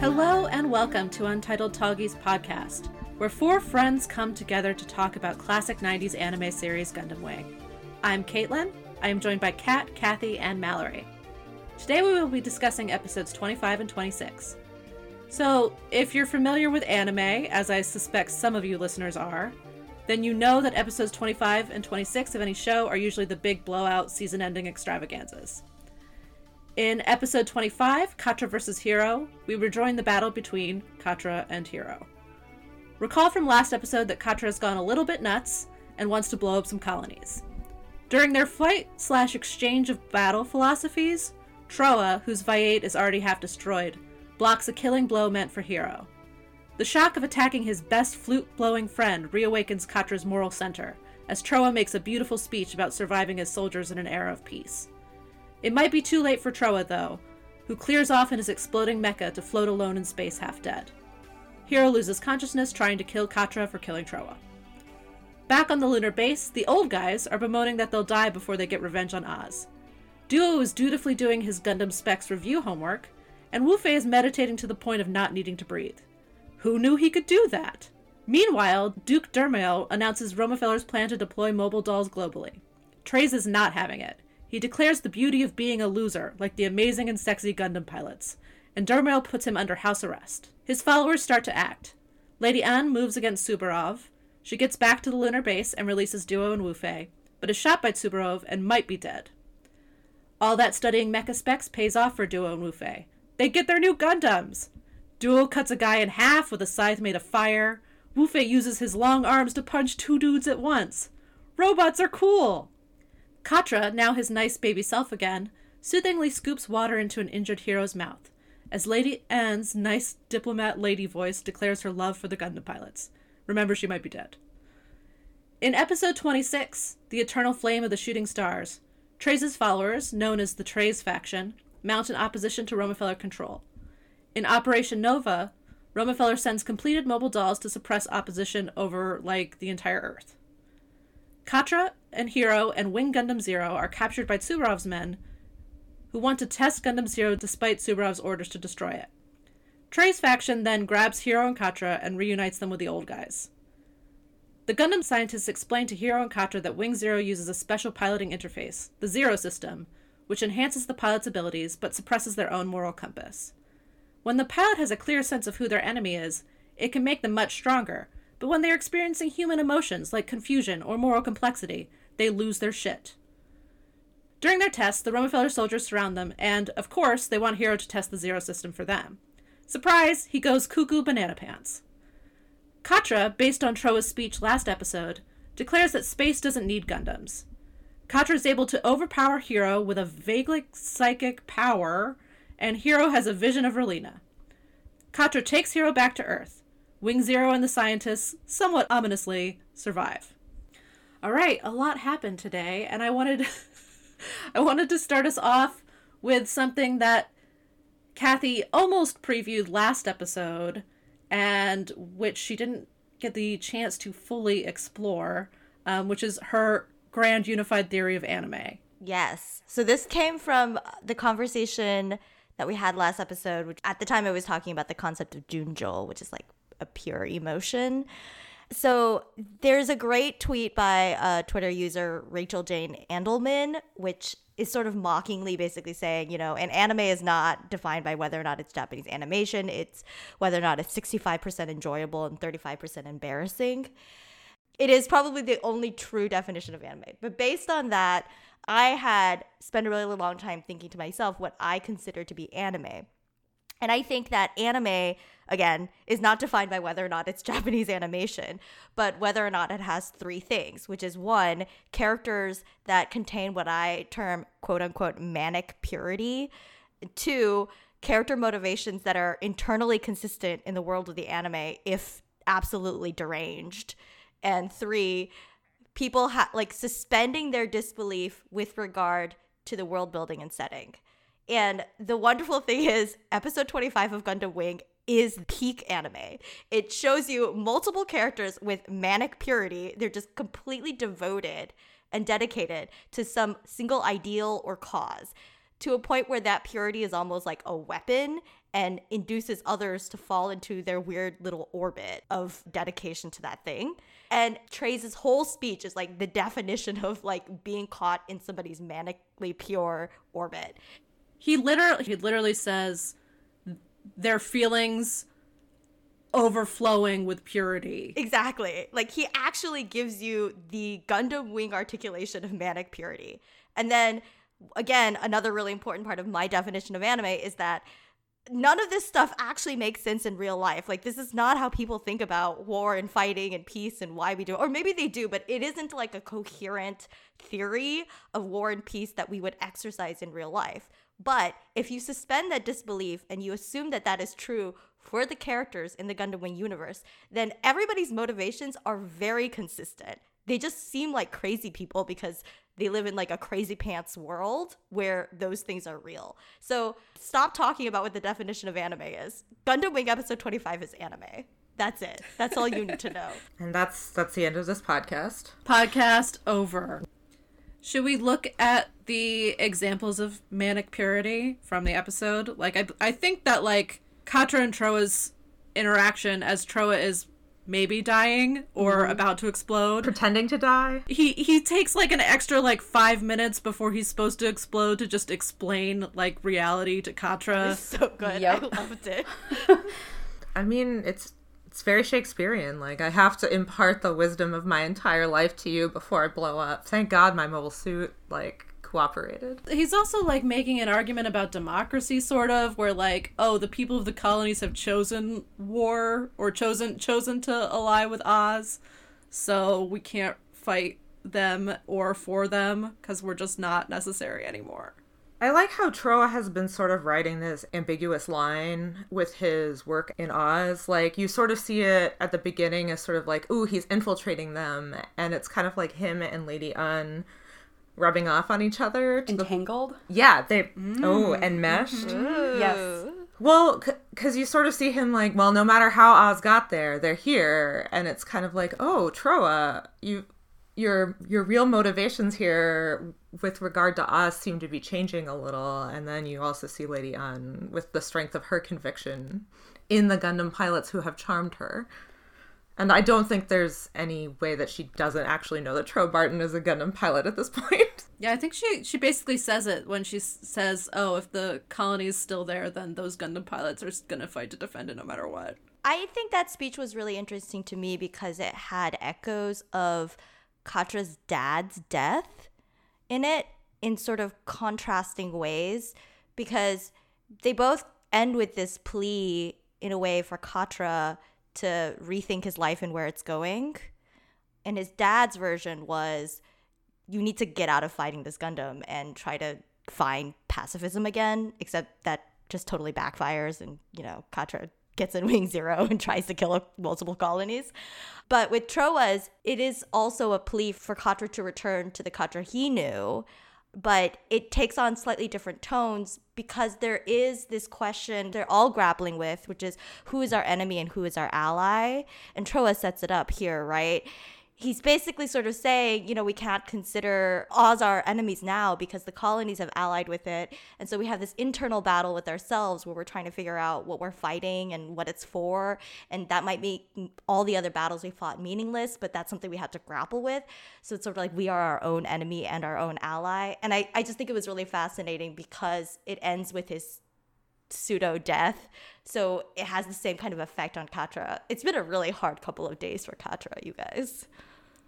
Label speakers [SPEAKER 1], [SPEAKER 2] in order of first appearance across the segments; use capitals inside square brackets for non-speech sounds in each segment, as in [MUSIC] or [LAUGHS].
[SPEAKER 1] Hello and welcome to Untitled Toggies podcast, where four friends come together to talk about classic 90s anime series Gundam Wing. I'm Caitlin. I am joined by Kat, Kathy, and Mallory. Today we will be discussing episodes 25 and 26. So, if you're familiar with anime, as I suspect some of you listeners are, then you know that episodes 25 and 26 of any show are usually the big blowout season ending extravaganzas. In episode 25, Quatre vs. Heero, we rejoin the battle between Quatre and Heero. Recall from last episode that Quatre has gone a little bit nuts and wants to blow up some colonies. During their fight slash exchange of battle philosophies, Trowa, whose Viate is already half destroyed, blocks a killing blow meant for Heero. The shock of attacking his best flute blowing friend reawakens Quatre's moral center, as Trowa makes a beautiful speech about surviving as soldiers in an era of peace. It might be too late for Trowa, though, who clears off in his exploding mecha to float alone in space half dead. Heero loses consciousness trying to kill Quatre for killing Trowa. Back on the lunar base, the old guys are bemoaning that they'll die before they get revenge on Oz. Duo is dutifully doing his Gundam Specs review homework, and Wu Fei is meditating to the point of not needing to breathe. Who knew he could do that? Meanwhile, Duke Dermail announces Romefeller's plan to deploy mobile dolls globally. Treize is not having it. He declares the beauty of being a loser, like the amazing and sexy Gundam pilots, and Dermail puts him under house arrest. His followers start to act. Lady Une moves against Suvorov. She gets back to the lunar base and releases Duo and Wu Fei, but is shot by Suvorov and might be dead. All that studying mecha specs pays off for Duo and Wu Fei. They get their new Gundams! Duo cuts a guy in half with a scythe made of fire. Wu Fei uses his long arms to punch two dudes at once. Robots are cool! Quatre, now his nice baby self again, soothingly scoops water into an injured Heero's mouth, as Lady Une's nice diplomat lady voice declares her love for the Gundam pilots. Remember, she might be dead. In episode 26, The Eternal Flame of the Shooting Stars, Treize's followers, known as the Treize faction, mount an opposition to Romefeller control. In Operation Nova, Romefeller sends completed mobile dolls to suppress opposition over, like, the entire Earth. Quatre and Heero and Wing Gundam Zero are captured by Suvorov's men, who want to test Gundam Zero despite Suvorov's orders to destroy it. Treize faction then grabs Heero and Quatre and reunites them with the old guys. The Gundam scientists explain to Heero and Quatre that Wing Zero uses a special piloting interface, the Zero system, which enhances the pilot's abilities but suppresses their own moral compass. When the pilot has a clear sense of who their enemy is, it can make them much stronger, but when they're experiencing human emotions like confusion or moral complexity, they lose their shit. During their tests, the Romefeller soldiers surround them, and, of course, they want Heero to test the Zero system for them. Surprise, he goes cuckoo banana pants. Quatre, based on Trowa's speech last episode, declares that space doesn't need Gundams. Quatre is able to overpower Heero with a vaguely psychic power and Heero has a vision of Relena. Quatre takes Heero back to Earth. Wing Zero and the scientists, somewhat ominously, survive. All right, a lot happened today, and I wanted [LAUGHS] I wanted to start us off with something that Kathy almost previewed last episode, and which she didn't get the chance to fully explore, um, which is her grand unified theory of anime.
[SPEAKER 2] Yes. So this came from the conversation that we had last episode, which at the time I was talking about the concept of Junjol, which is like a pure emotion. So there's a great tweet by a Twitter user Rachel Jane Andelman, which is sort of mockingly basically saying, you know, an anime is not defined by whether or not it's Japanese animation, it's whether or not it's 65% enjoyable and 35% embarrassing. It is probably the only true definition of anime. But based on that, I had spent a really long time thinking to myself what I consider to be anime. And I think that anime, again, is not defined by whether or not it's [LAUGHS] Japanese animation, but whether or not it has three things, which is one, characters that contain what I term quote unquote manic purity, two, character motivations that are internally consistent in the world of the anime, if absolutely deranged, and three, people ha- like suspending their disbelief with regard to the world building and setting. And the wonderful [LAUGHS] thing is, episode 25 of Gundam Wing is peak anime. It shows you multiple characters with manic purity. They're just completely devoted and dedicated to some single ideal or cause. to a point where that purity is almost like a weapon and induces others to fall into their weird little orbit of dedication to that thing. And Treize's whole speech is like the definition of like being caught in somebody's manically pure orbit.
[SPEAKER 1] He literally he literally says their feelings overflowing with purity.
[SPEAKER 2] Exactly. Like he actually gives you the Gundam wing articulation of manic purity. And then again, another really important part of my definition of anime is that none of this stuff actually makes sense in real life. Like this is not how people think about war and fighting and peace and why we do it. Or maybe they do, but it isn't like a coherent theory of war and peace that we would exercise in real life. But if you suspend that disbelief and you assume that that is true for the characters in the Gundam Wing universe, then everybody's motivations are very consistent. They just seem like crazy people because they live in like a crazy pants world where those things are real. So stop talking about what the definition of anime is. Gundam Wing episode 25 is anime. That's it. That's all you need to know. [LAUGHS]
[SPEAKER 3] And that's that's the end of this podcast.
[SPEAKER 1] Podcast over. Should we look at the examples of manic purity from the episode? Like I I think that like Quatre and Trowa's interaction as Trowa is maybe dying or mm-hmm. about to explode
[SPEAKER 3] pretending to die
[SPEAKER 1] he he takes like an extra like five minutes before he's supposed to explode to just explain like reality to Quatre
[SPEAKER 2] so good yep. i loved it [LAUGHS]
[SPEAKER 3] i mean it's it's very shakespearean like i have to impart the wisdom of my entire life to you before i blow up thank god my mobile suit like cooperated.
[SPEAKER 1] He's also like making an argument about democracy sort of where like oh the people of the colonies have chosen war or chosen chosen to ally with Oz so we can't fight them or for them cuz we're just not necessary anymore.
[SPEAKER 3] I like how Trowa has been sort of writing this ambiguous line with his work in Oz. Like, you sort of see it at the beginning as sort of like, ooh, he's infiltrating them. And it's kind of like him and Lady Une rubbing off on each other.
[SPEAKER 4] Entangled?
[SPEAKER 3] The... Yeah, they. Mm. Oh, enmeshed?
[SPEAKER 4] Mm-hmm. Yes.
[SPEAKER 3] Well, because c- you sort of see him like, well, no matter how Oz got there, they're here, and it's kind of like, oh, Trowa, you, your your real motivations here with regard to us seem to be changing a little, and then you also see Lady Une with the strength of her conviction in the Gundam pilots who have charmed her. And I don't think there's any way that she doesn't actually know that Trowa Barton is a Gundam pilot at this [LAUGHS] point.
[SPEAKER 1] Yeah, I think she she basically says it when she says, "Oh, if the colony is still there, then those Gundam pilots are gonna fight to defend it no matter what."
[SPEAKER 2] I think that speech was really interesting to me because it had echoes of Quatre's dad's death in it in sort of contrasting ways because they both end with this plea in a way for Quatre to rethink his life and where it's going. And his dad's version was you need to get out of fighting this Gundam and try to find pacifism again, except that just totally backfires and, you know, Quatre gets in Wing Zero [LAUGHS] and tries to kill multiple colonies. But with Trowa's, it is also a plea for Quatre to return to the Quatre he knew but it takes on slightly different tones because there is this question they're all grappling with, which is who is our enemy and who is our ally. And Trowa sets it up here, right? He's basically sort of saying, you know, we can't consider Oz our enemies now because the colonies have allied with it. And so we have this internal battle with ourselves where we're trying to figure out what we're fighting and what it's for. And that might make all the other battles we fought meaningless, but that's something we have to grapple with. So it's sort of like we are our own enemy and our own ally. And I, I just think it was really fascinating because it ends with his pseudo death. So it has the same kind of effect on Quatre. It's been a really hard couple of days for Quatre, you guys.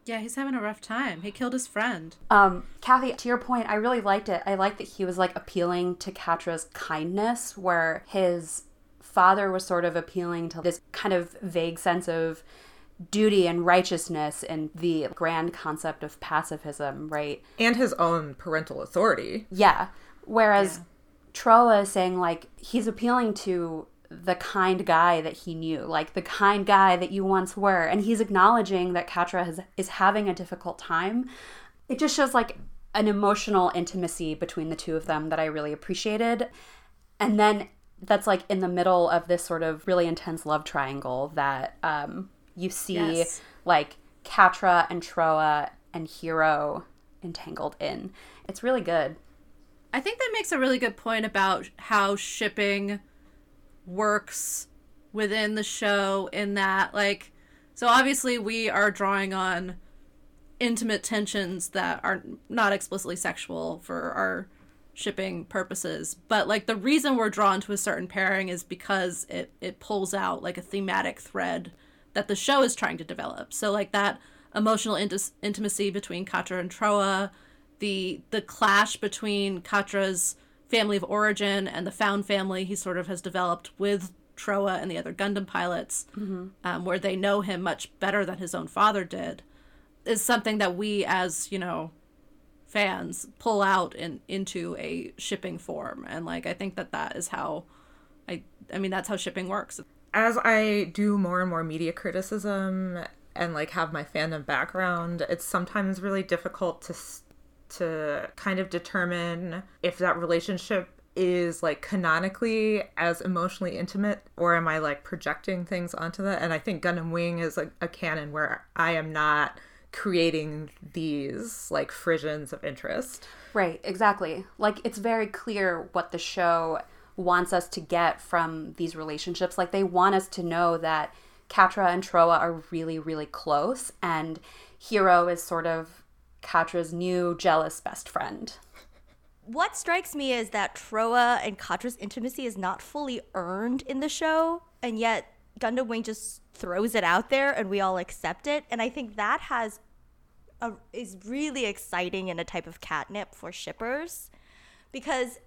[SPEAKER 1] Yeah, he's having a rough time. He killed his friend.
[SPEAKER 4] Um, Kathy, to your point, I really liked it. I liked that he was like appealing to Quatre's kindness, where his father was sort of appealing to this kind of vague sense of duty and righteousness and the grand concept of pacifism, right?
[SPEAKER 3] And his own parental authority.
[SPEAKER 4] Yeah. Whereas yeah. Trowa is saying like he's appealing to the kind guy that he knew, like the kind guy that you once were, and he's acknowledging that Quatre has, is having a difficult time. It just shows like an emotional intimacy between the two of them that I really appreciated. And then that's like in the middle of this sort of really intense love triangle that um, you see yes. like Quatre and Trowa and Heero entangled in. It's really good.
[SPEAKER 1] I think that makes a really good point about how shipping works within the show in that like so obviously we are drawing on intimate tensions that are not explicitly sexual for our shipping purposes but like the reason we're drawn to a certain pairing is because it it pulls out like a thematic thread that the show is trying to develop. So like that emotional int- intimacy between Quatre and Trowa the the clash between Quatre's family of origin and the found family he sort of has developed with Trowa and the other Gundam pilots, mm-hmm. um, where they know him much better than his own father did, is something that we as you know fans pull out in into a shipping form, and like I think that that is how I I mean that's how shipping works.
[SPEAKER 3] As I do more and more media criticism and like have my fandom background, it's sometimes really difficult to to kind of determine if that relationship is like canonically as emotionally intimate or am I like projecting things onto that? And I think Gundam Wing is a, a canon where I am not creating these like frissions of interest.
[SPEAKER 4] Right, exactly. Like it's very clear what the show wants us to get from these relationships. Like they want us to know that Quatre and Trowa are really, really close, and Heero is sort of Quatre's new jealous best friend
[SPEAKER 2] what strikes me is that Trowa and Quatre's intimacy is not fully earned in the show, and yet Gundam Wing just throws it out there and we all accept it. And I think that has a, is really exciting in a type of catnip for shippers because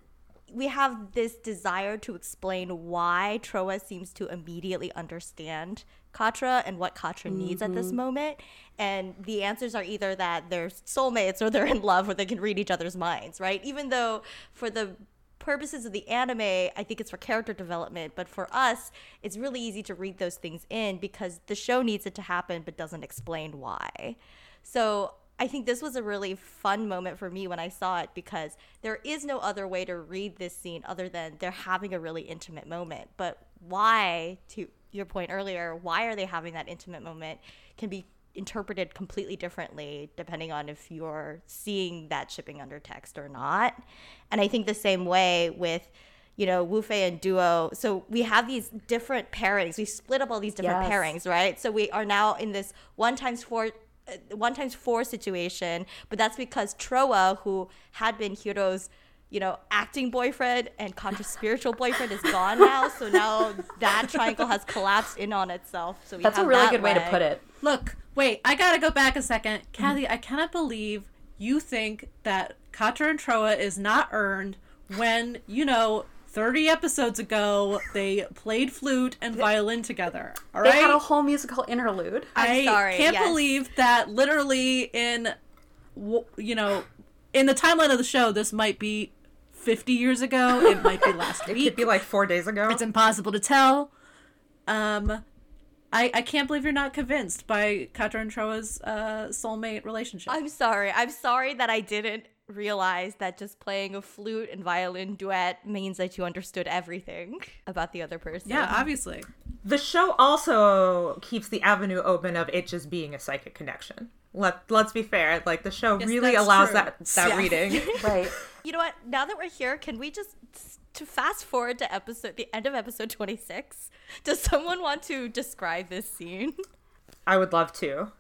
[SPEAKER 2] we have this desire to explain why Trowa seems to immediately understand Quatre and what Quatre mm-hmm. needs at this mm-hmm. moment. And the answers are either that they're soulmates or they're in love or they can read each other's minds, right? Even though for the purposes of the anime, I think it's for character development, but for us, it's really easy to read those things in because the show needs it to happen but doesn't explain why. So I think this was a really fun moment for me when I saw it because there is no other way to read this scene other than they're having a really intimate moment. But why, to your point earlier, why are they having that intimate moment can be interpreted completely differently depending on if you're seeing that shipping under text or not. And I think the same way with you know, Wu Fei and Duo. So we have these different pairings. We split up all these different yes. pairings, right? So we are now in this one times four Uh, one times four situation, but that's because Trowa, who had been Heero's you know, acting boyfriend and Quatre's [LAUGHS] spiritual boyfriend is gone now. So now that triangle has collapsed in on itself. So
[SPEAKER 4] that's a really that good way. way to put it.
[SPEAKER 1] Look, wait, I gotta go back a second, mm-hmm. Kathy. I cannot believe you think that Quatre and Trowa is not earned when you know 30 episodes ago they played flute and violin together all right
[SPEAKER 4] they had a whole musical interlude
[SPEAKER 1] I'm i sorry, can't yes. believe that literally in you know in the timeline of the show this might be 50 years ago. It might be [LAUGHS] last week.
[SPEAKER 3] It could be like four days ago.
[SPEAKER 1] It's impossible to tell. Um, I, I can't believe you're not convinced by Quatre and Trowa's uh, soulmate relationship.
[SPEAKER 2] I'm sorry. I'm sorry that I didn't realize that just playing a flute and violin duet means that you understood everything about the other person.
[SPEAKER 1] Yeah, obviously.
[SPEAKER 3] The show also keeps the avenue open of it just being a psychic connection. Let let's be fair. Like the show yes, really allows true. that that reading. [LAUGHS] [LAUGHS]
[SPEAKER 4] right.
[SPEAKER 2] You know what? Now that we're here, can we just to fast forward to episode the end of episode 26? Does someone want to describe this scene?
[SPEAKER 3] I would love to.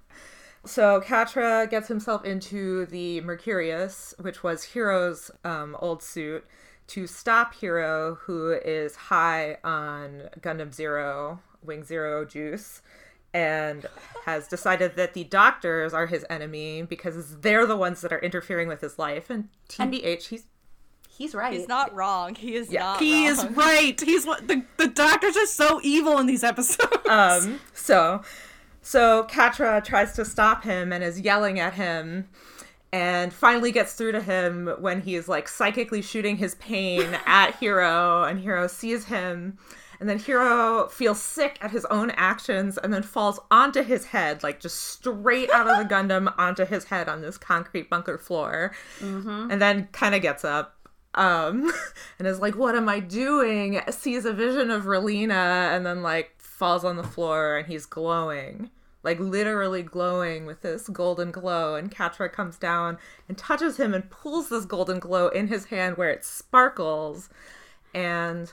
[SPEAKER 3] So Quatre gets himself into the Mercurius, which was Heero's um, old suit, to stop Heero, who is high on Gundam Zero, Wing Zero juice and has decided that the doctors are his enemy because they're the ones that are interfering with his life. And TBH, he's
[SPEAKER 4] he's right.
[SPEAKER 2] He's not wrong. He is yeah. not.
[SPEAKER 1] He
[SPEAKER 2] wrong.
[SPEAKER 1] is right. [LAUGHS] He's what the the doctors are so evil in these episodes.
[SPEAKER 3] Um. So, so Quatre tries to stop him and is yelling at him. And finally gets through to him when he is like psychically shooting his pain [LAUGHS] at Heero, and Heero sees him and then Heero feels sick at his own actions and then falls onto his head, like just straight out of the [LAUGHS] Gundam onto his head on this concrete bunker floor. Mm-hmm. And then kind of gets up um, [LAUGHS] and is like, What am I doing? Sees a vision of Relena and then like falls on the floor and he's glowing like literally glowing with this golden glow. And Quatre comes down and touches him and pulls this golden glow in his hand where it sparkles. And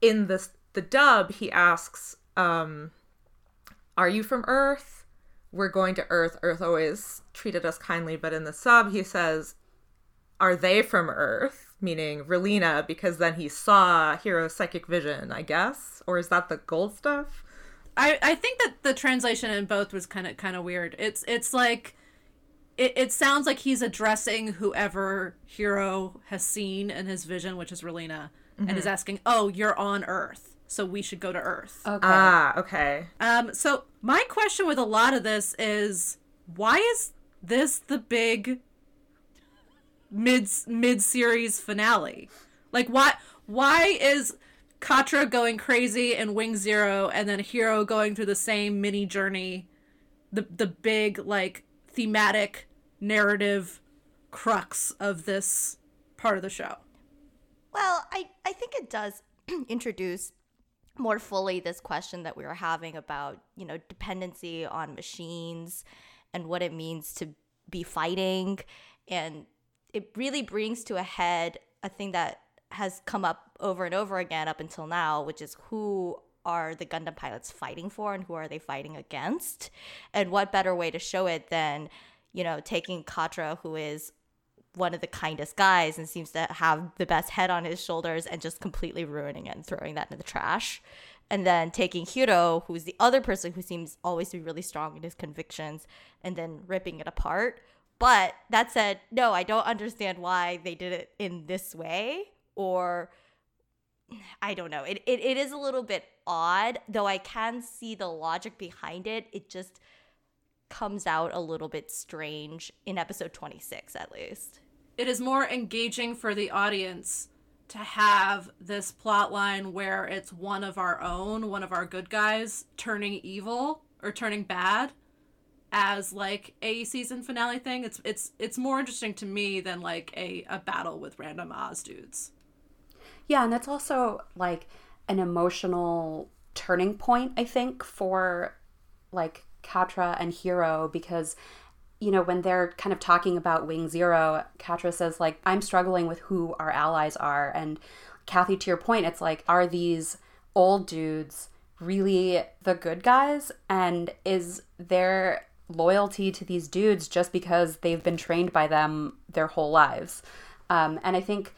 [SPEAKER 3] in this the dub, he asks, um, "Are you from Earth?" We're going to Earth. Earth always treated us kindly, but in the sub, he says, "Are they from Earth?" Meaning Relena, because then he saw Heero's psychic vision, I guess, or is that the gold stuff?
[SPEAKER 1] I, I think that the translation in both was kind of kind of weird. It's it's like it, it sounds like he's addressing whoever Heero has seen in his vision, which is Relena, and is asking, "Oh, you're on Earth, so we should go to Earth."
[SPEAKER 4] Okay.
[SPEAKER 3] Ah, okay.
[SPEAKER 1] Um, so my question with a lot of this is, why is this the big mid mid series finale? Like, why why is Quatre going crazy in Wing Zero, and then Heero going through the same mini journey, the the big like thematic narrative crux of this part of the show?
[SPEAKER 2] Well, I, I think it does [CLEARS THROAT] introduce more fully this question that we were having about, you know, dependency on machines and what it means to be fighting. And it really brings to a head a thing that has come up over and over again up until now, which is who are the Gundam pilots fighting for and who are they fighting against? And what better way to show it than, you know, taking Quatre, who is one of the kindest guys and seems to have the best head on his shoulders and just completely ruining it and throwing that in the trash. And then taking Heero, who's the other person who seems always to be really strong in his convictions, and then ripping it apart. But that said, no, I don't understand why they did it in this way. Or I don't know. It, it, it is a little bit odd, though I can see the logic behind it. It just comes out a little bit strange in episode 26, at least.
[SPEAKER 1] it is more engaging for the audience to have this plot line where it's one of our own, one of our good guys turning evil or turning bad as like a season finale thing. It's it's it's more interesting to me than like a, a battle with random Oz dudes.
[SPEAKER 4] Yeah, and that's also like an emotional turning point, I think, for like Quatre and Heero because you know, when they're kind of talking about Wing Zero, Quatre says like I'm struggling with who our allies are and Kathy to your point, it's like are these old dudes really the good guys and is their loyalty to these dudes just because they've been trained by them their whole lives? Um, and I think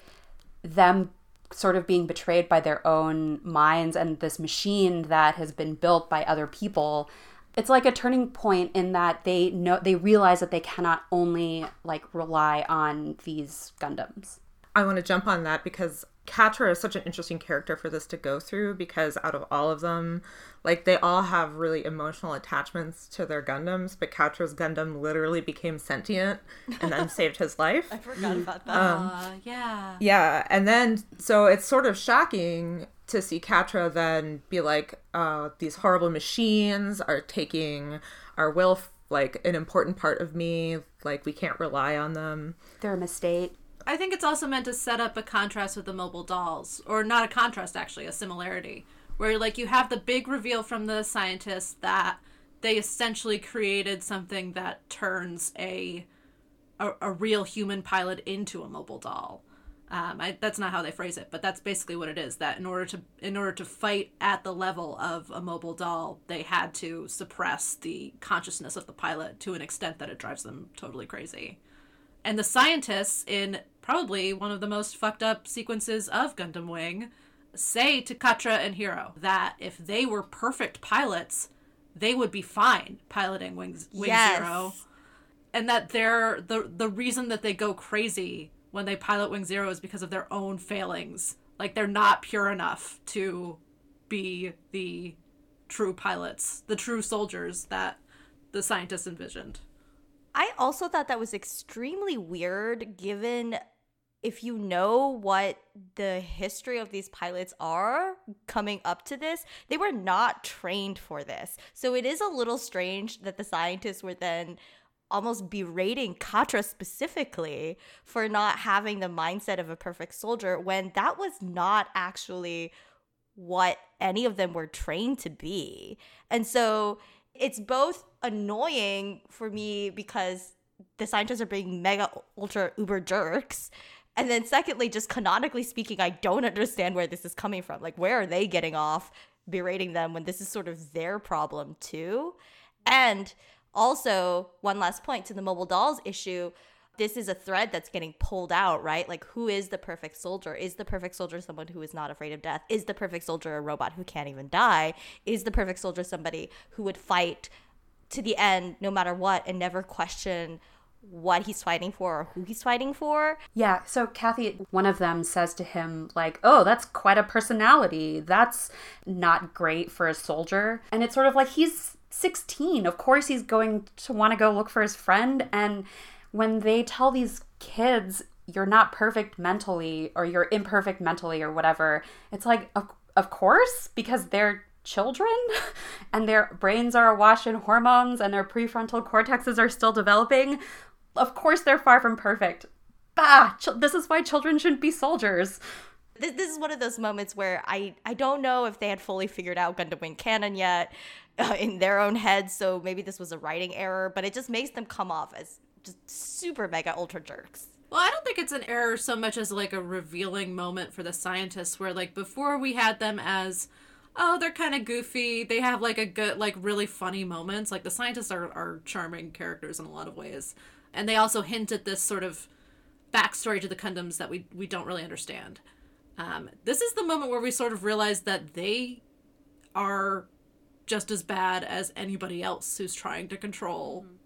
[SPEAKER 4] them sort of being betrayed by their own minds and this machine that has been built by other people it's like a turning point in that they know they realize that they cannot only like rely on these gundams
[SPEAKER 3] I want to jump on that because Quatre is such an interesting character for this to go through because out of all of them, like they all have really emotional attachments to their Gundams, but Quatre's Gundam literally became sentient and then [LAUGHS] saved his life.
[SPEAKER 2] I forgot about that.
[SPEAKER 1] Uh, yeah.
[SPEAKER 3] Yeah, and then so it's sort of shocking to see Quatre then be like, uh, these horrible machines are taking our will, like an important part of me. Like we can't rely on them.
[SPEAKER 4] they're a mistake
[SPEAKER 1] I think it's also meant to set up a contrast with the mobile dolls, or not a contrast actually, a similarity, where like you have the big reveal from the scientists that they essentially created something that turns a a, a real human pilot into a mobile doll. Um, I, that's not how they phrase it, but that's basically what it is. That in order to in order to fight at the level of a mobile doll, they had to suppress the consciousness of the pilot to an extent that it drives them totally crazy. And the scientists, in probably one of the most fucked up sequences of Gundam Wing, say to Quatre and Heero that if they were perfect pilots, they would be fine piloting Wing, Wing
[SPEAKER 2] Yes.
[SPEAKER 1] Zero. And that they're the the reason that they go crazy when they pilot Wing Zero is because of their own failings. Like they're not pure enough to be the true pilots, the true soldiers that the scientists envisioned.
[SPEAKER 2] I also thought that was extremely weird given if you know what the history of these pilots are coming up to this, they were not trained for this. So it is a little strange that the scientists were then almost berating Quatre specifically for not having the mindset of a perfect soldier when that was not actually what any of them were trained to be. And so it's both annoying for me because the scientists are being mega ultra uber jerks. And then secondly, just canonically speaking, I don't understand where this is coming from. Like where are they getting off berating them when this is sort of their problem too? And also, one last point to the mobile dolls issue, this is a thread that's getting pulled out, right? Like, who is the perfect soldier? Is the perfect soldier someone who is not afraid of death? Is the perfect soldier a robot who can't even die? Is the perfect soldier somebody who would fight to the end no matter what and never question what he's fighting for or who he's fighting for?
[SPEAKER 4] Yeah, so Kathy, one of them says to him, like, oh, that's quite a personality. That's not great for a soldier. And it's sort of like he's 16. Of course, he's going to want to go look for his friend. And when they tell these kids you're not perfect mentally or you're imperfect mentally or whatever, it's like, of, of course, because they're children [LAUGHS] and their brains are awash in hormones and their prefrontal cortexes are still developing. Of course, they're far from perfect. Bah! Ch- this is why children shouldn't be soldiers.
[SPEAKER 2] This, this is one of those moments where I, I don't know if they had fully figured out Gundam Wing canon yet [LAUGHS] uh, in their own heads, so maybe this was a writing error, but it just makes them come off as just super mega ultra jerks.
[SPEAKER 1] Well, I don't think it's an error so much as like a revealing moment for the scientists where like before we had them as oh, they're kind of goofy. They have like a good like really funny moments. Like the scientists are are charming characters in a lot of ways. And they also hint at this sort of backstory to the Gundams that we we don't really understand. Um, this is the moment where we sort of realize that they are just as bad as anybody else who's trying to control mm-hmm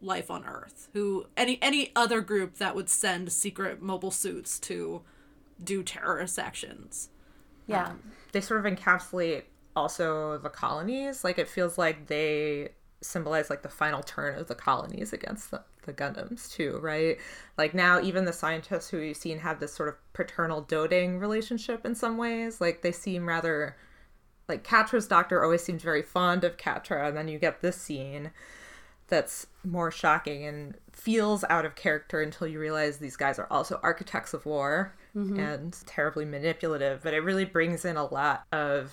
[SPEAKER 1] life on Earth. Who any any other group that would send secret mobile suits to do terrorist actions.
[SPEAKER 4] Yeah.
[SPEAKER 3] Um, they sort of encapsulate also the colonies. Like it feels like they symbolize like the final turn of the colonies against the, the Gundams too, right? Like now even the scientists who you've seen have this sort of paternal doting relationship in some ways. Like they seem rather like Quatre's doctor always seems very fond of Quatre, and then you get this scene that's more shocking and feels out of character until you realize these guys are also architects of war mm-hmm. and terribly manipulative. But it really brings in a lot of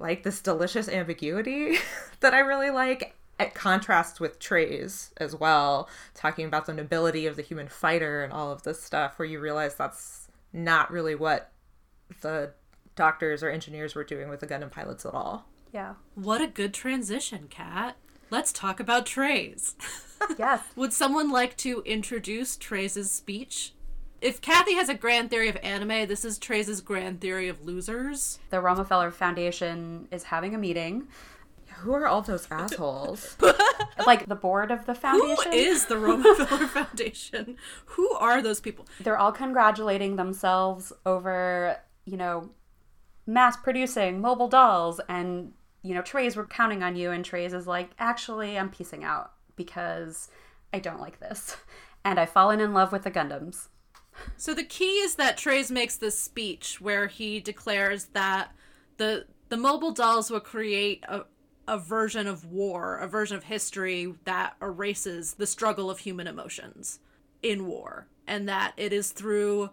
[SPEAKER 3] like this delicious ambiguity [LAUGHS] that I really like. It contrasts with Treize as well, talking about the nobility of the human fighter and all of this stuff, where you realize that's not really what the doctors or engineers were doing with the Gundam pilots at all.
[SPEAKER 4] Yeah.
[SPEAKER 1] What a good transition, Kat. Let's talk about Treize. [LAUGHS]
[SPEAKER 4] Yes.
[SPEAKER 1] Would someone like to introduce Treize's speech? If Kathy has a grand theory of anime, this is Treize's grand theory of losers.
[SPEAKER 4] The Romefeller Foundation is having a meeting.
[SPEAKER 3] Who are all those assholes? [LAUGHS]
[SPEAKER 4] like the board of the foundation?
[SPEAKER 1] Who is the Romefeller [LAUGHS] Foundation? Who are those people?
[SPEAKER 4] They're all congratulating themselves over, you know, mass producing mobile dolls and you know, Treize, we're counting on you. And Treize is like, actually, I'm piecing out because I don't like this. And I've fallen in love with the Gundams.
[SPEAKER 1] So the key is that Treize makes this speech where he declares that the the mobile dolls will create a, a version of war, a version of history that erases the struggle of human emotions in war. And that it is through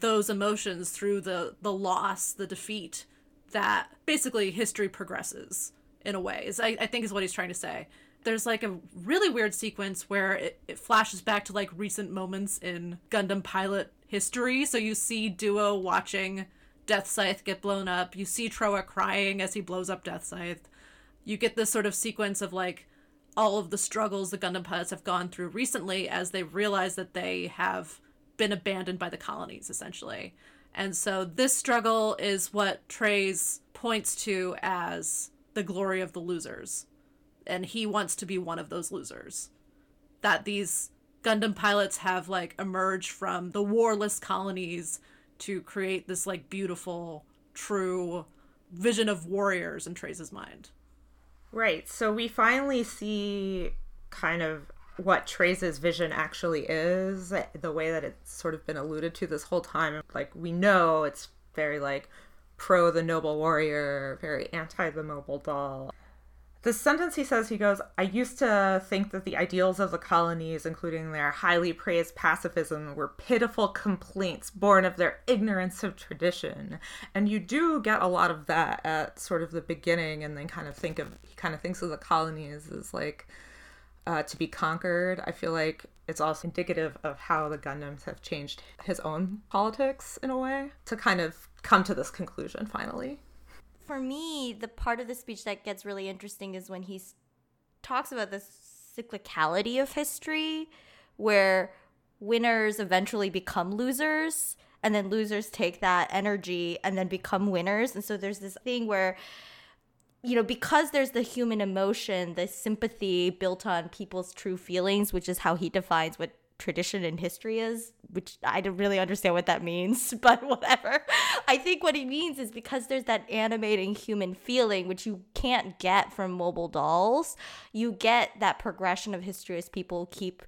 [SPEAKER 1] those emotions, through the, the loss, the defeat, that basically history progresses in a way is I, I think is what he's trying to say there's like a really weird sequence where it, it flashes back to like recent moments in gundam pilot history. So you see duo watching death scythe get blown up. You see Trowa crying as he blows up death scythe. You get this sort of sequence of like all of the struggles the gundam pilots have gone through recently as they realize that they have been abandoned by the colonies essentially. And so this struggle is what Treize's points to as the glory of the losers. And he wants to be one of those losers. That these Gundam pilots have like emerged from the warless colonies to create this like beautiful, true vision of warriors in Treize's mind.
[SPEAKER 3] Right. So we finally see kind of what Treize's vision actually is, the way that it's sort of been alluded to this whole time. Like, we know it's very, like, pro the noble warrior, very anti the mobile doll. The sentence he says he goes i used to think that the ideals of the colonies including their highly praised pacifism were pitiful complaints born of their ignorance of tradition. And you do get a lot of that at sort of the beginning and then kind of think of he kind of thinks of the colonies as like uh, to be conquered. I feel like it's also indicative of how the gundams have changed his own politics in a way to kind of come to this conclusion finally
[SPEAKER 2] for me, the part of the speech that gets really interesting is when he talks about the cyclicality of history, where winners eventually become losers, and then losers take that energy and then become winners. And so there's this thing where, you know, because there's the human emotion, the sympathy built on people's true feelings, which is how he defines what tradition and history is, which I don't really understand what that means, [LAUGHS] but whatever. I think what he means is because there's that animating human feeling, which you can't get from mobile dolls, you get that progression of history as people keep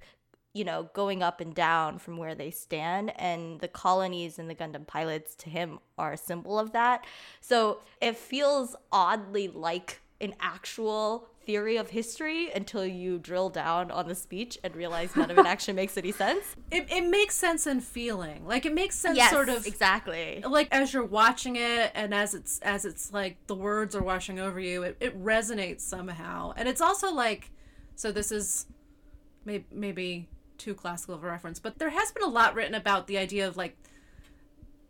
[SPEAKER 2] you know, going up and down from where they stand. And the colonies and the Gundam pilots to him are a symbol of that. So it feels oddly like an actual theory of history until you drill down on the speech and realize none of it [LAUGHS] actually makes any sense.
[SPEAKER 1] It, it makes sense in feeling. Like it makes sense
[SPEAKER 2] yes,
[SPEAKER 1] sort of
[SPEAKER 2] exactly.
[SPEAKER 1] Like as you're watching it and as it's as it's like the words are washing over you, it, it resonates somehow. And it's also like so this is maybe maybe too classical of a reference, but there has been a lot written about the idea of like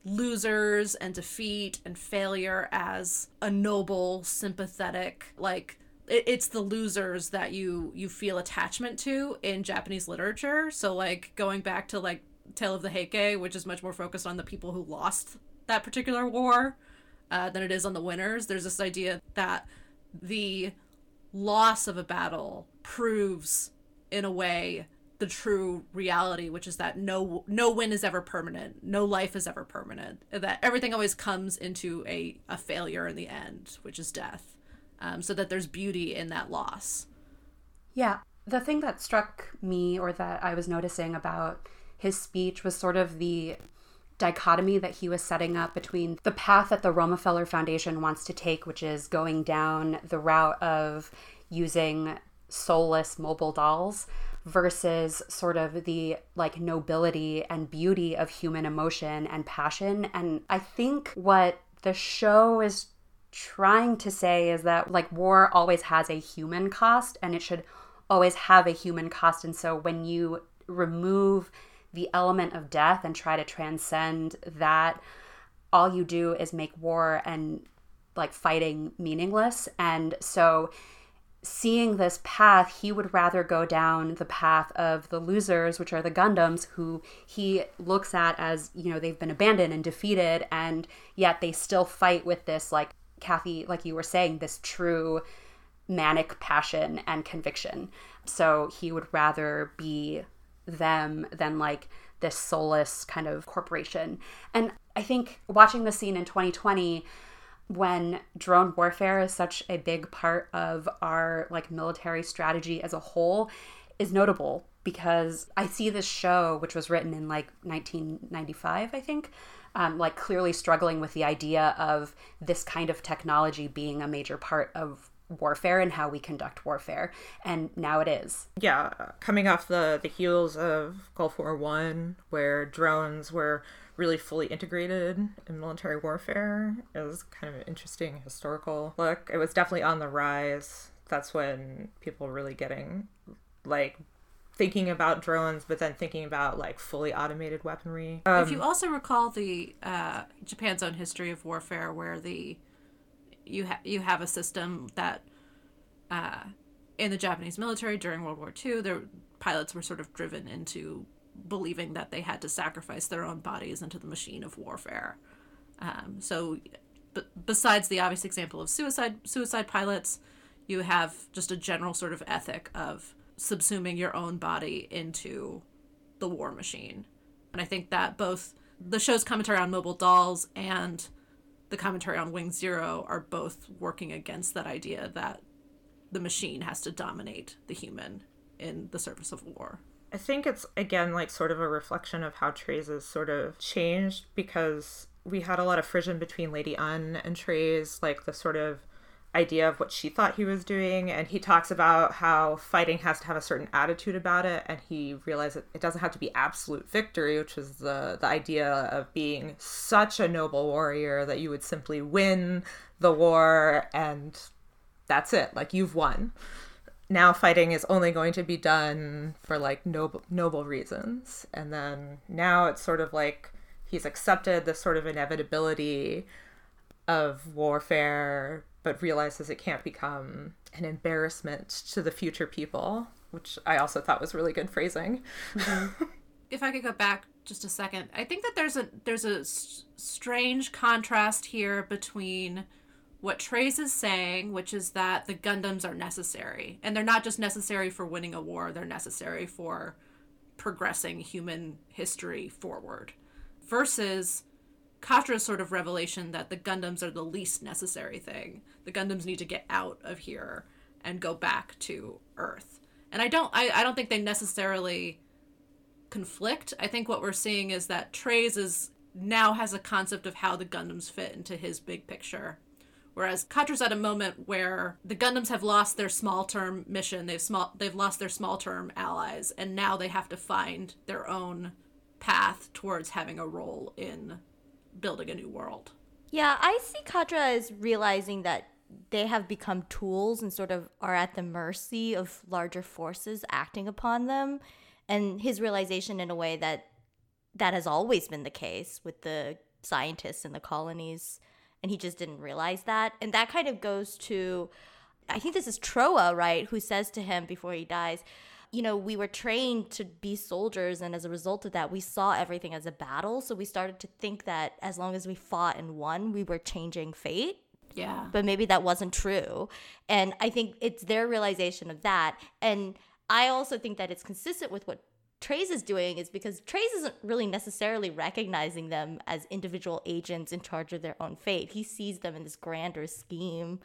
[SPEAKER 1] losers and defeat and failure as a noble, sympathetic, like it's the losers that you you feel attachment to in Japanese literature. So like going back to like Tale of the Heike, which is much more focused on the people who lost that particular war uh, than it is on the winners. There's this idea that the loss of a battle proves in a way the true reality which is that no no win is ever permanent no life is ever permanent that everything always comes into a, a failure in the end which is death um, so that there's beauty in that loss
[SPEAKER 4] yeah the thing that struck me or that i was noticing about his speech was sort of the dichotomy that he was setting up between the path that the Romefeller Foundation wants to take, which is going down the route of using soulless mobile dolls versus sort of the like nobility and beauty of human emotion and passion. And I think what the show is trying to say is that like war always has a human cost and it should always have a human cost. And so when you remove the element of death and try to transcend that, all you do is make war and like fighting meaningless. And so seeing this path, he would rather go down the path of the losers, which are the Gundams, who he looks at as, you know, they've been abandoned and defeated, and yet they still fight with this, like, Kathy, like you were saying, this true manic passion and conviction. So he would rather be them than, like, this soulless kind of corporation. And I think watching the scene in 2020, when drone warfare is such a big part of our like military strategy as a whole is notable because I see this show, which was written in like 1995, I think, um, like clearly struggling with the idea of this kind of technology being a major part of warfare and how we conduct warfare and now it is
[SPEAKER 3] yeah coming off the the heels of gulf war one where drones were really fully integrated in military warfare. It was kind of an interesting historical look. It was definitely on the rise. That's when people were really getting like thinking about drones, but then thinking about like fully automated weaponry.
[SPEAKER 1] Um, if you also recall the uh, Japan's own history of warfare, where the you ha- you have a system that uh, in the Japanese military during World War II, their pilots were sort of driven into believing that they had to sacrifice their own bodies into the machine of warfare. Um, so, b- besides the obvious example of suicide suicide pilots, you have just a general sort of ethic of subsuming your own body into the war machine. And I think that both the show's commentary on mobile dolls and the commentary on Wing Zero are both working against that idea that the machine has to dominate the human in the service of war.
[SPEAKER 3] I think it's again like sort of a reflection of how Treize has sort of changed because we had a lot of frisson between Lady Une and Treize, like the sort of idea of what she thought he was doing and he talks about how fighting has to have a certain attitude about it and he realized that it doesn't have to be absolute victory which is the the idea of being such a noble warrior that you would simply win the war and that's it. Like you've won. Now fighting is only going to be done for like noble noble reasons. And then now it's sort of like he's accepted the sort of inevitability of warfare but realizes it can't become an embarrassment to the future people which i also thought was really good phrasing mm-hmm.
[SPEAKER 1] if I could go back just a second, I think that there's a there's a s- strange contrast here between what Treize is saying, which is that the Gundams are necessary, and they're not just necessary for winning a war; they're necessary for progressing human history forward. Versus Quatre's sort of revelation that the Gundams are the least necessary thing. The Gundams need to get out of here and go back to Earth. And I don't I, I don't think they necessarily conflict. I think what we're seeing is that Treize is now has a concept of how the Gundams fit into his big picture. Whereas Quatre's at a moment where the Gundams have lost their small term mission, they've small they've lost their small term allies, and now they have to find their own path towards having a role in building a new world.
[SPEAKER 2] Yeah, I see Quatre as realizing that they have become tools and sort of are at the mercy of larger forces acting upon them. And his realization, in a way, that that has always been the case with the scientists in the colonies. And he just didn't realize that. And that kind of goes to, I think this is Trowa, right, who says to him before he dies, you know, we were trained to be soldiers, and as a result of that, we saw everything as a battle. So we started to think that as long as we fought and won, we were changing fate.
[SPEAKER 1] Yeah.
[SPEAKER 2] But maybe that wasn't true. And I think it's their realization of that. And I also think that it's consistent with what Treize is doing is because Treize isn't really necessarily recognizing them as individual agents in charge of their own fate. He sees them in this grander scheme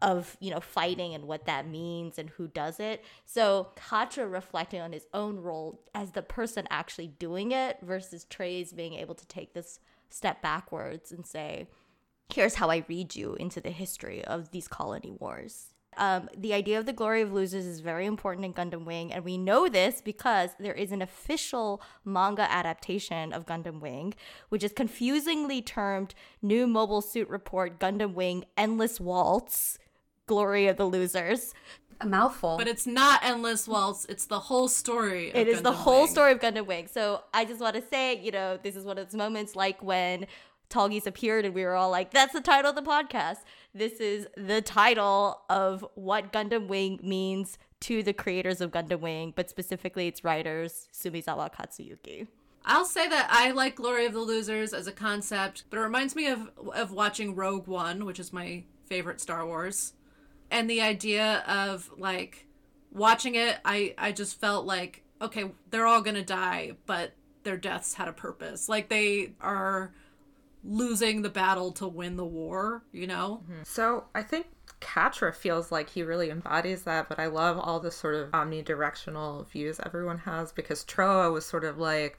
[SPEAKER 2] of you know fighting and what that means and who does it. So Quatre reflecting on his own role as the person actually doing it versus Treize being able to take this step backwards and say here's how i read you into the history of these colony wars. Um, the idea of the glory of losers is very important in Gundam Wing, and we know this because there is an official manga adaptation of Gundam Wing, which is confusingly termed New Mobile Suit Report Gundam Wing Endless Waltz Glory of the Losers.
[SPEAKER 4] A mouthful.
[SPEAKER 1] But it's not endless waltz. It's the whole story. Of
[SPEAKER 2] It is the
[SPEAKER 1] Gundam
[SPEAKER 2] whole
[SPEAKER 1] Wing.
[SPEAKER 2] story of Gundam Wing. So I just want to say, you know, this is one of those moments like when Tallgeese appeared and we were all like, that's the title of the podcast. This is the title of what Gundam Wing means to the creators of Gundam Wing, but specifically its writers, Sumizawa Katsuyuki.
[SPEAKER 1] I'll say that I like Glory of the Losers as a concept, but it reminds me of of watching Rogue One, which is my favorite Star Wars, and the idea of like watching it. I I just felt like okay, they're all gonna die, but their deaths had a purpose. Like they are losing the battle to win the war. You know. Mm-hmm.
[SPEAKER 3] So I think Quatre feels like he really embodies that, but I love all the sort of omnidirectional views everyone has because Trowa was sort of like,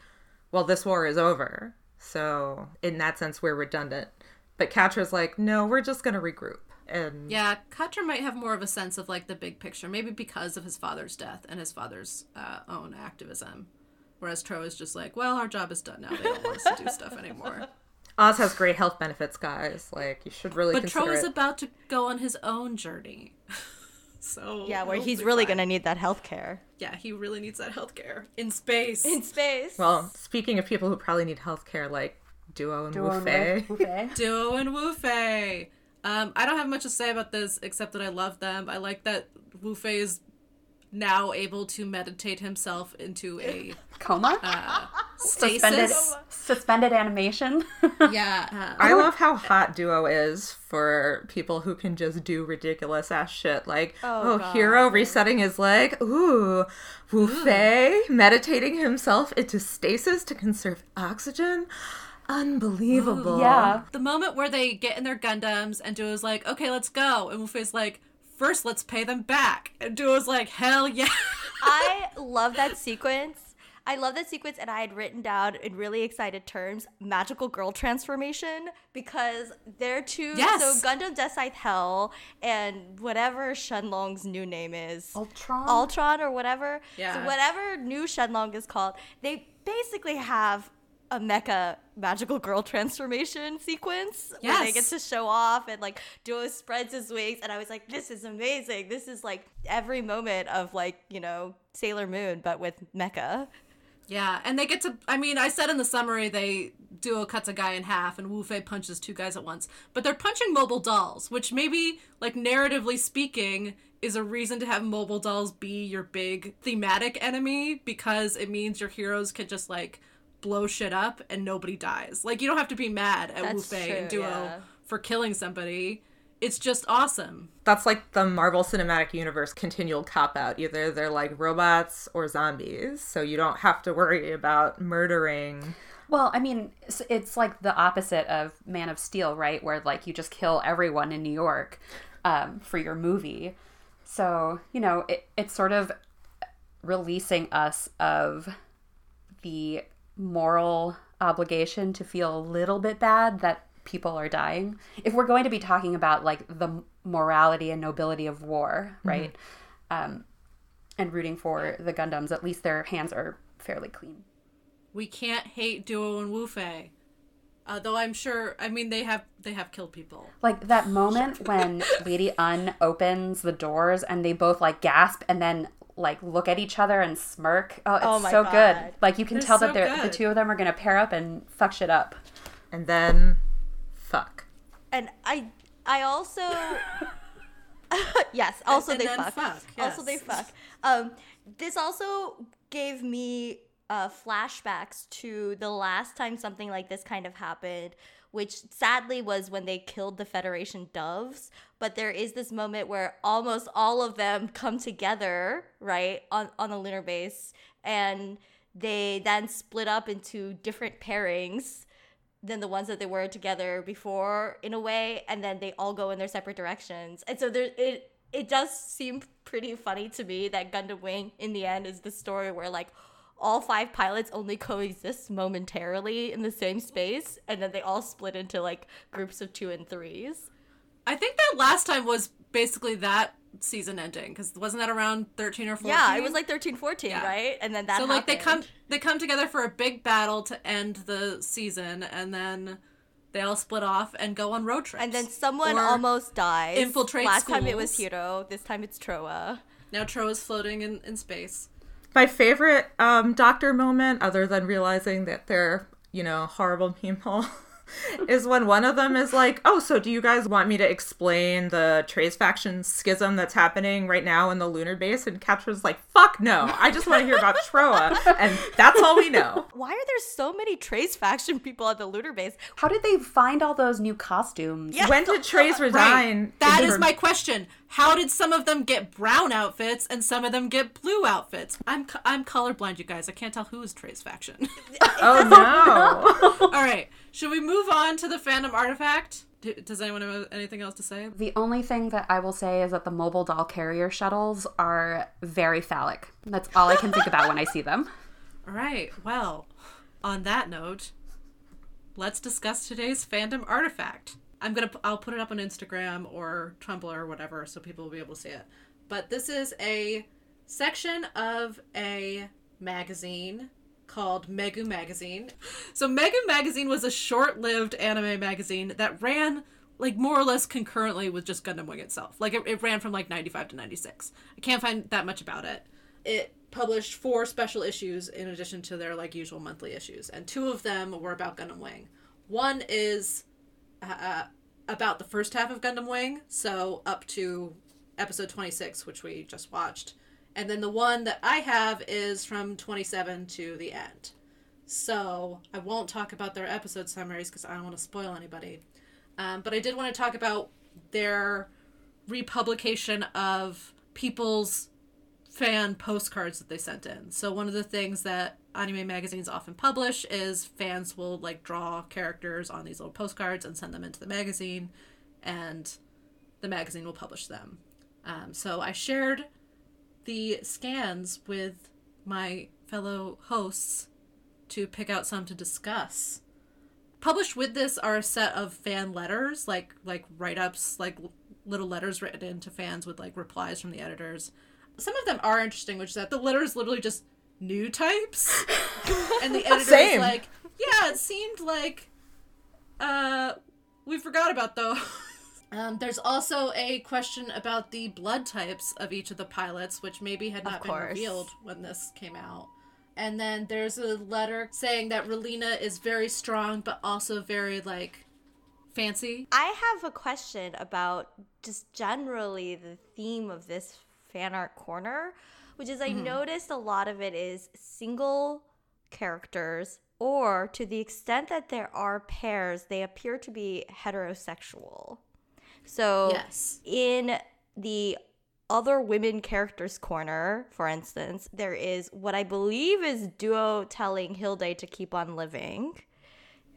[SPEAKER 3] well, this war is over. So in that sense, we're redundant. But Quatre's like, no, we're just going to regroup. And
[SPEAKER 1] Yeah, Quatre might have more of a sense of like the big picture, maybe because of his father's death and his father's uh, own activism. Whereas Tro is just like, well, our job is done now. They don't want us to do [LAUGHS] stuff anymore.
[SPEAKER 3] Oz has great health benefits, guys. Like, you should really
[SPEAKER 1] But
[SPEAKER 3] consider
[SPEAKER 1] Tro is
[SPEAKER 3] it.
[SPEAKER 1] about to go on his own journey. [LAUGHS] so
[SPEAKER 2] Yeah, where he's really
[SPEAKER 1] fine.
[SPEAKER 2] going to need that health care.
[SPEAKER 1] Yeah, he really needs that healthcare in space.
[SPEAKER 2] In space.
[SPEAKER 3] Well, speaking of people who probably need healthcare, like Duo and
[SPEAKER 4] Duo
[SPEAKER 3] Wu
[SPEAKER 4] and
[SPEAKER 3] Fei.
[SPEAKER 4] Wu Fei. [LAUGHS]
[SPEAKER 1] Duo and Wu Fei. Um, I don't have much to say about this except that I love them. I like that Wu Fei is now able to meditate himself into a [LAUGHS]
[SPEAKER 4] Coma?
[SPEAKER 1] uh,
[SPEAKER 4] suspended,
[SPEAKER 1] stasis.
[SPEAKER 4] suspended animation. [LAUGHS]
[SPEAKER 1] Yeah. uh,
[SPEAKER 3] I love how hot Duo is for people who can just do ridiculous ass shit. Like,
[SPEAKER 2] Oh,
[SPEAKER 3] oh,
[SPEAKER 2] God.
[SPEAKER 3] Heero resetting his leg. Ooh, Wu Fei meditating himself into stasis to conserve oxygen. Unbelievable.
[SPEAKER 4] yeah.
[SPEAKER 1] the moment where they get in their Gundams and Duo's like, okay, let's go. And Wu Fei's like, first let's pay them back. And Duo's like, hell yeah. [LAUGHS]
[SPEAKER 2] I love that sequence. I love that sequence, and I had written down in really excited terms magical girl transformation because they're two.
[SPEAKER 1] Yes.
[SPEAKER 2] So Gundam Death Scythe Hell and whatever Shenlong's new name is.
[SPEAKER 4] Ultron?
[SPEAKER 2] Ultron or whatever.
[SPEAKER 1] Yeah.
[SPEAKER 2] So whatever new Shenlong is called, they basically have a mecha magical girl transformation sequence where they get to show off and like Duo spreads his wings and I was like this is amazing this is like every moment of like you know Sailor Moon but with mecha
[SPEAKER 1] Yeah, and they get to. I mean, I said in the summary they duo cuts a guy in half, and Wu Fei punches two guys at once. But they're punching mobile dolls, which maybe, like narratively speaking, is a reason to have mobile dolls be your big thematic enemy because it means your heroes can just like blow shit up and nobody dies. Like you don't have to be mad at Wu Fei and duo
[SPEAKER 2] yeah.
[SPEAKER 1] for killing somebody. It's just awesome.
[SPEAKER 3] That's like the Marvel Cinematic Universe continual cop out. Either they're like robots or zombies, so you don't have to worry about murdering.
[SPEAKER 4] Well, I mean, it's, it's like the opposite of Man of Steel, right? Where like you just kill everyone in New York um, for your movie. So you know, it, it's sort of releasing us of the moral obligation to feel a little bit bad that people are dying. If we're going to be talking about like the morality and nobility of war, right? Um, and rooting for the Gundams, at least their hands are fairly clean.
[SPEAKER 1] We can't hate Duo and Wu Fei. Uh, though I'm sure, I mean, they have they have killed people.
[SPEAKER 4] Like that moment when Lady Une opens the doors and they both like gasp and then like look at each other and smirk. Oh, it's
[SPEAKER 2] Oh my
[SPEAKER 4] so
[SPEAKER 2] God.
[SPEAKER 4] good. Like you can
[SPEAKER 1] They're
[SPEAKER 4] tell
[SPEAKER 1] so
[SPEAKER 4] that they're the two of them are gonna pair up and fuck shit up.
[SPEAKER 3] And then, fuck.
[SPEAKER 2] and I I also [LAUGHS] yes also
[SPEAKER 1] and
[SPEAKER 2] they
[SPEAKER 1] then
[SPEAKER 2] fuck.
[SPEAKER 1] fuck,
[SPEAKER 2] also they fuck um this also gave me uh flashbacks to the last time something like this kind of happened which sadly was when they killed the federation doves. But there is this moment where almost all of them [LAUGHS] come together right on on the lunar base and they then split up into different pairings than the ones that they were together before in a way and then they all go in their separate directions. And so there it it does seem pretty funny to me that Gundam Wing in the end is the story where like all five pilots only coexist momentarily in the same space and then they all split into like groups of two and threes
[SPEAKER 1] I think that last time was basically that season ending because wasn't that around 13 or 14?
[SPEAKER 2] yeah it was like 13 14
[SPEAKER 1] Yeah.
[SPEAKER 2] right and then that
[SPEAKER 1] so like they come they come together for a big battle to end the season and then they all split off and go on road trips.
[SPEAKER 2] and then someone
[SPEAKER 1] Or
[SPEAKER 2] almost dies
[SPEAKER 1] infiltrate
[SPEAKER 2] last time it was. Heero this time it's Trowa
[SPEAKER 1] now Trowa's floating in, in space.
[SPEAKER 3] My favorite um, doctor moment, other than realizing that they're, you know, horrible people, [LAUGHS] is when one of them is like, Oh, so do you guys want me to explain the Treize faction schism that's happening right now in the lunar base? And Quatre's like, Fuck no. I just want to hear about Trowa. And that's all we know. [LAUGHS]
[SPEAKER 2] why are there so many Treize faction people at the lunar base
[SPEAKER 4] How did they find all those new costumes?
[SPEAKER 2] Yeah.
[SPEAKER 3] When did Treize resign?
[SPEAKER 1] That
[SPEAKER 3] in
[SPEAKER 1] is
[SPEAKER 3] her-
[SPEAKER 1] my question. How did some of them get brown outfits and some of them get blue outfits? I'm co- I'm colorblind, you guys. I can't tell who is Treize faction. [LAUGHS]
[SPEAKER 3] Oh no. [LAUGHS]
[SPEAKER 1] All right, should we move on to the fandom artifact? D- Does anyone have anything else to say?
[SPEAKER 4] The only thing that I will say is that the mobile doll carrier shuttles are very phallic. That's all I can think about when I see them. [LAUGHS]
[SPEAKER 1] All right. Well, on that note, let's discuss today's fandom artifact. I'm gonna I'll put it up on Instagram or Tumblr or whatever so people will be able to see it. But this is a section of a magazine called Megu Magazine. So Megu Magazine was a short-lived anime magazine that ran like more or less concurrently with just Gundam Wing itself. Like it, it ran from like 95 to 96. I can't find that much about it. It published four special issues in addition to their like usual monthly issues, and two of them were about Gundam Wing. One is uh, about the first half of Gundam Wing, so up to episode 26, which we just watched. And then the one that I have is from 27 to the end. So I won't talk about their episode summaries because I don't want to spoil anybody. Um, but I did want to talk about their republication of people's fan postcards that they sent in. So one of the things that anime magazines often publish is fans will like draw characters on these little postcards and send them into the magazine, and the magazine will publish them. Um, so I shared the scans with my fellow hosts to pick out some to discuss. Published with this are a set of fan letters, like like write-ups, like little letters written into fans with like replies from the editors. Some of them are interesting, which is that the letters literally just new types, [LAUGHS] and the editor is
[SPEAKER 3] Same.
[SPEAKER 1] like, "Yeah, it seemed like uh, we forgot about those." [LAUGHS] Um, there's also a question about the blood types of each of the pilots, which maybe had not been revealed when this came out. And then there's a letter saying that Relena is very strong, but also very like fancy.
[SPEAKER 2] I have a question about just generally the theme of this fan art corner, which is I mm-hmm. noticed a lot of it is single characters, or to the extent that there are pairs, they appear to be heterosexual. So
[SPEAKER 1] Yes.
[SPEAKER 2] in the other women characters corner, for instance, there is what I believe is Duo telling Hilde to keep on living.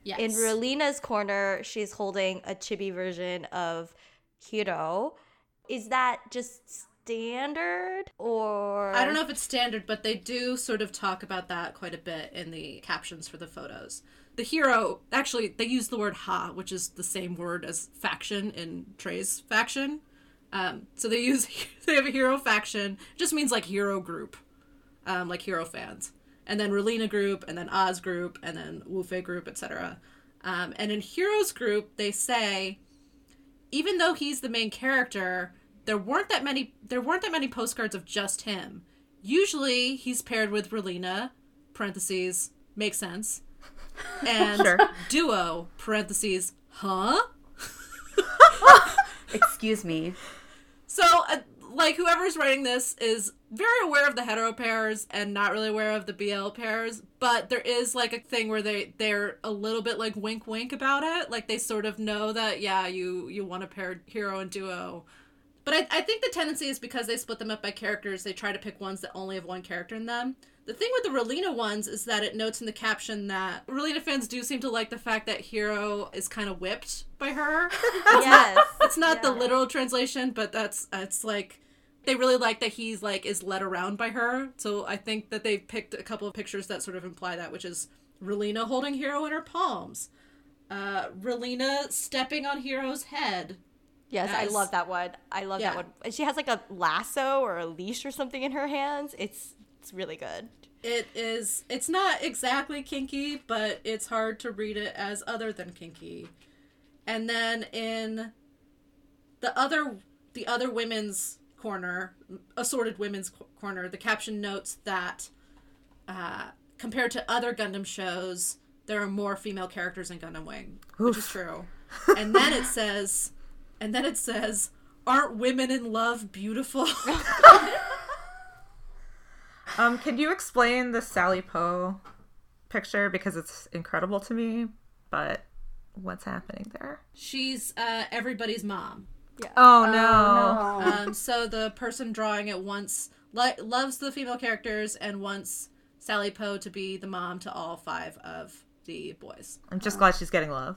[SPEAKER 1] Yes.
[SPEAKER 2] In Relena's corner, she's holding a chibi version of Heero. Is that just standard or
[SPEAKER 1] I don't know if it's standard, but they do sort of talk about that quite a bit in the captions for the photos. The hero, actually, they use the word ha, which is the same word as faction in Treize faction. Um, so they use, [LAUGHS] they have a Heero faction, it just means like Heero group, um, like Heero fans. And then Relena group, and then Oz group, and then Wufei group, etc. Um, and in Heero's group, they say, even though he's the main character, there weren't that many there weren't that many postcards of just him. Usually he's paired with Relena, parentheses, makes sense. And
[SPEAKER 3] Sure.
[SPEAKER 1] duo, parentheses, huh? [LAUGHS]
[SPEAKER 4] Excuse me.
[SPEAKER 1] So, uh, like, whoever's writing this is very aware of the hetero pairs and not really aware of the BL pairs, but there is like a thing where they they're a little bit like wink wink about it. Like they sort of know that yeah, you you want to pair Heero and duo. But I, I think the tendency is because they split them up by characters, they try to pick ones that only have one character in them. The thing with the Relena ones is that it notes in the caption that Relena fans do seem to like the fact that Heero is kind of whipped by her. [LAUGHS]
[SPEAKER 2] yes.
[SPEAKER 1] It's not the literal translation, but that's it's like they really like that he's like is led around by her. So I think that they've picked a couple of pictures that sort of imply that, which is Relena holding Heero in her palms, uh, Relena stepping on Heero's head.
[SPEAKER 2] Yes, I love that one. I love
[SPEAKER 1] Yeah.
[SPEAKER 2] that one. And She has like a lasso or a leash or something in her hands. It's it's really good.
[SPEAKER 1] It is. It's not exactly kinky, but it's hard to read it as other than kinky. And then in the other the other women's corner, assorted women's co- corner, the caption notes that uh, compared to other Gundam shows, there are more female characters in Gundam Wing, which is true. And then it says, and then it says, "Aren't women in love beautiful?" [LAUGHS]
[SPEAKER 3] Um, can you explain the Sally Po picture because it's incredible to me, but what's happening there?
[SPEAKER 1] She's uh, everybody's mom. Yeah.
[SPEAKER 3] Oh no.
[SPEAKER 1] Um, so the person drawing it wants li- loves the female characters and wants Sally Po to be the mom to all five of the boys.
[SPEAKER 3] I'm just glad she's getting love.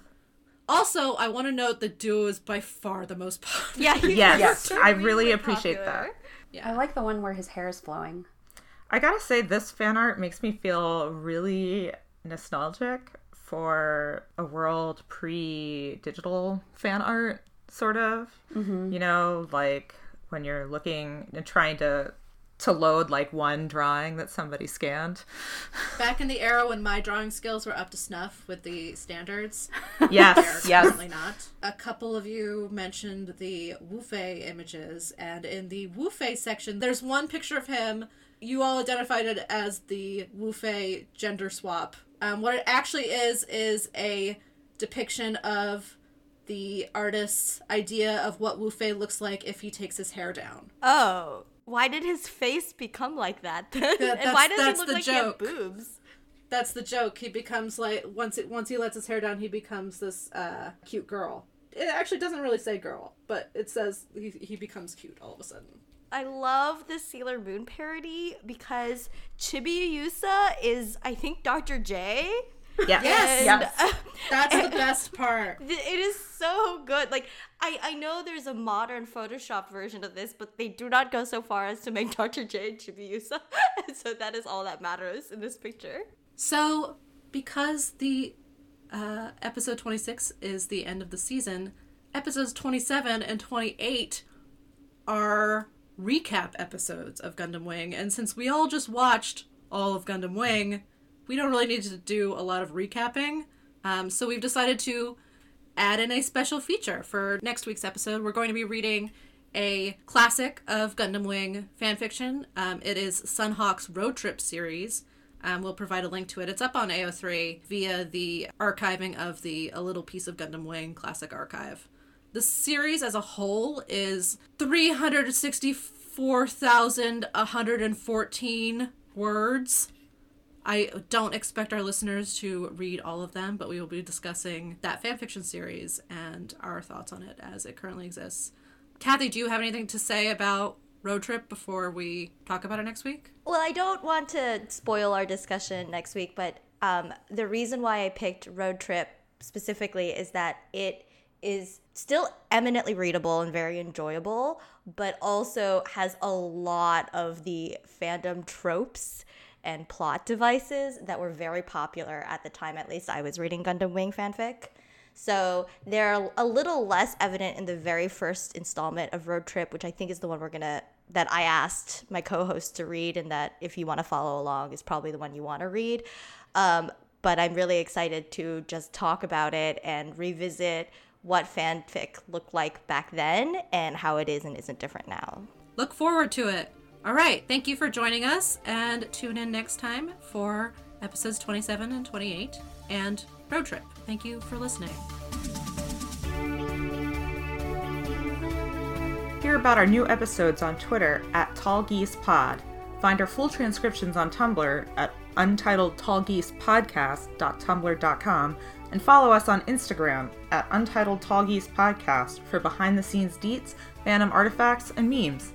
[SPEAKER 1] Also, I want to note that Duo is by far the most popular.
[SPEAKER 2] Yeah, he's [LAUGHS]
[SPEAKER 3] Yes, I
[SPEAKER 2] extremely
[SPEAKER 3] really appreciate
[SPEAKER 2] popular.
[SPEAKER 3] that.
[SPEAKER 4] I like the one where his hair is flowing.
[SPEAKER 3] I gotta say, this fan art makes me feel really nostalgic for a world pre digital fan art, sort of. Mm-hmm. You know, like when you're looking and trying to to load like one drawing that somebody scanned. [LAUGHS]
[SPEAKER 1] Back in the era when my drawing skills were up to snuff with the standards, [LAUGHS]
[SPEAKER 3] Yes.
[SPEAKER 1] they're
[SPEAKER 4] Yes.
[SPEAKER 1] currently not. A couple of you mentioned the Wufei images, and in the Wufei section, there's one picture of him. You all identified it as the Wufei gender swap. Um, what it actually is is a depiction of the artist's idea of what Wufei looks like if he takes his hair down.
[SPEAKER 2] Oh, why did his face become like that? then? and why does he look like
[SPEAKER 1] joke.
[SPEAKER 2] he had boobs?
[SPEAKER 1] That's the joke. He becomes like once it once he lets his hair down, he becomes this uh, cute girl. It actually doesn't really say girl, but it says he he becomes cute all of a sudden.
[SPEAKER 2] I love the Sailor Moon parody because Chibiusa is, I think, Dr. J.
[SPEAKER 3] Yes.
[SPEAKER 1] Yes.
[SPEAKER 3] Yes.
[SPEAKER 1] That's [LAUGHS] the best part.
[SPEAKER 2] It is so good. Like I, I know there's a modern Photoshop version of this, but they do not go so far as to make Dr. Jade Chibiusa. so that is all that matters in this picture.
[SPEAKER 1] So, because the uh, episode 26 is the end of the season, episodes 27 and 28 are recap episodes of Gundam Wing. And since we all just watched all of Gundam Wing, we don't really need to do a lot of recapping. Um, so we've decided to add in a special feature for next week's episode. We're going to be reading a classic of Gundam Wing fanfiction. Um, it is Sunhawk's Road Trip series. Um, we'll provide a link to it. It's up on AO3 via the archiving of the A Little Piece of Gundam Wing Classic Archive. The series as a whole is 364,114 words. I don't expect our listeners to read all of them, but we will be discussing that fanfiction series and our thoughts on it as it currently exists. Kathy, do you have anything to say about Road Trip before we talk about it next week?
[SPEAKER 2] Well, I don't want to spoil our discussion next week, but um, the reason why I picked Road Trip specifically is that it is still eminently readable and very enjoyable, but also has a lot of the fandom tropes and plot devices that were very popular at the time, at least I was reading Gundam Wing fanfic. So they're a little less evident in the very first installment of Road Trip, which I think is the one we're gonna that I asked my co-host to read, and that if you want to follow along is probably the one you want to read. Um, but I'm really excited to just talk about it and revisit what fanfic looked like back then and how it is and isn't different now.
[SPEAKER 1] Look forward to it. All right, thank you for joining us, and tune in next time for episodes 27 and 28 and Road Trip. Thank you for listening.
[SPEAKER 3] Hear about our new episodes on Twitter at Tallgeese Pod. Find our full transcriptions on Tumblr at untitledtallgeesepodcast.tumblr.com and follow us on Instagram at Untitled Tallgeese Podcast for behind the scenes deets, phantom artifacts, and memes.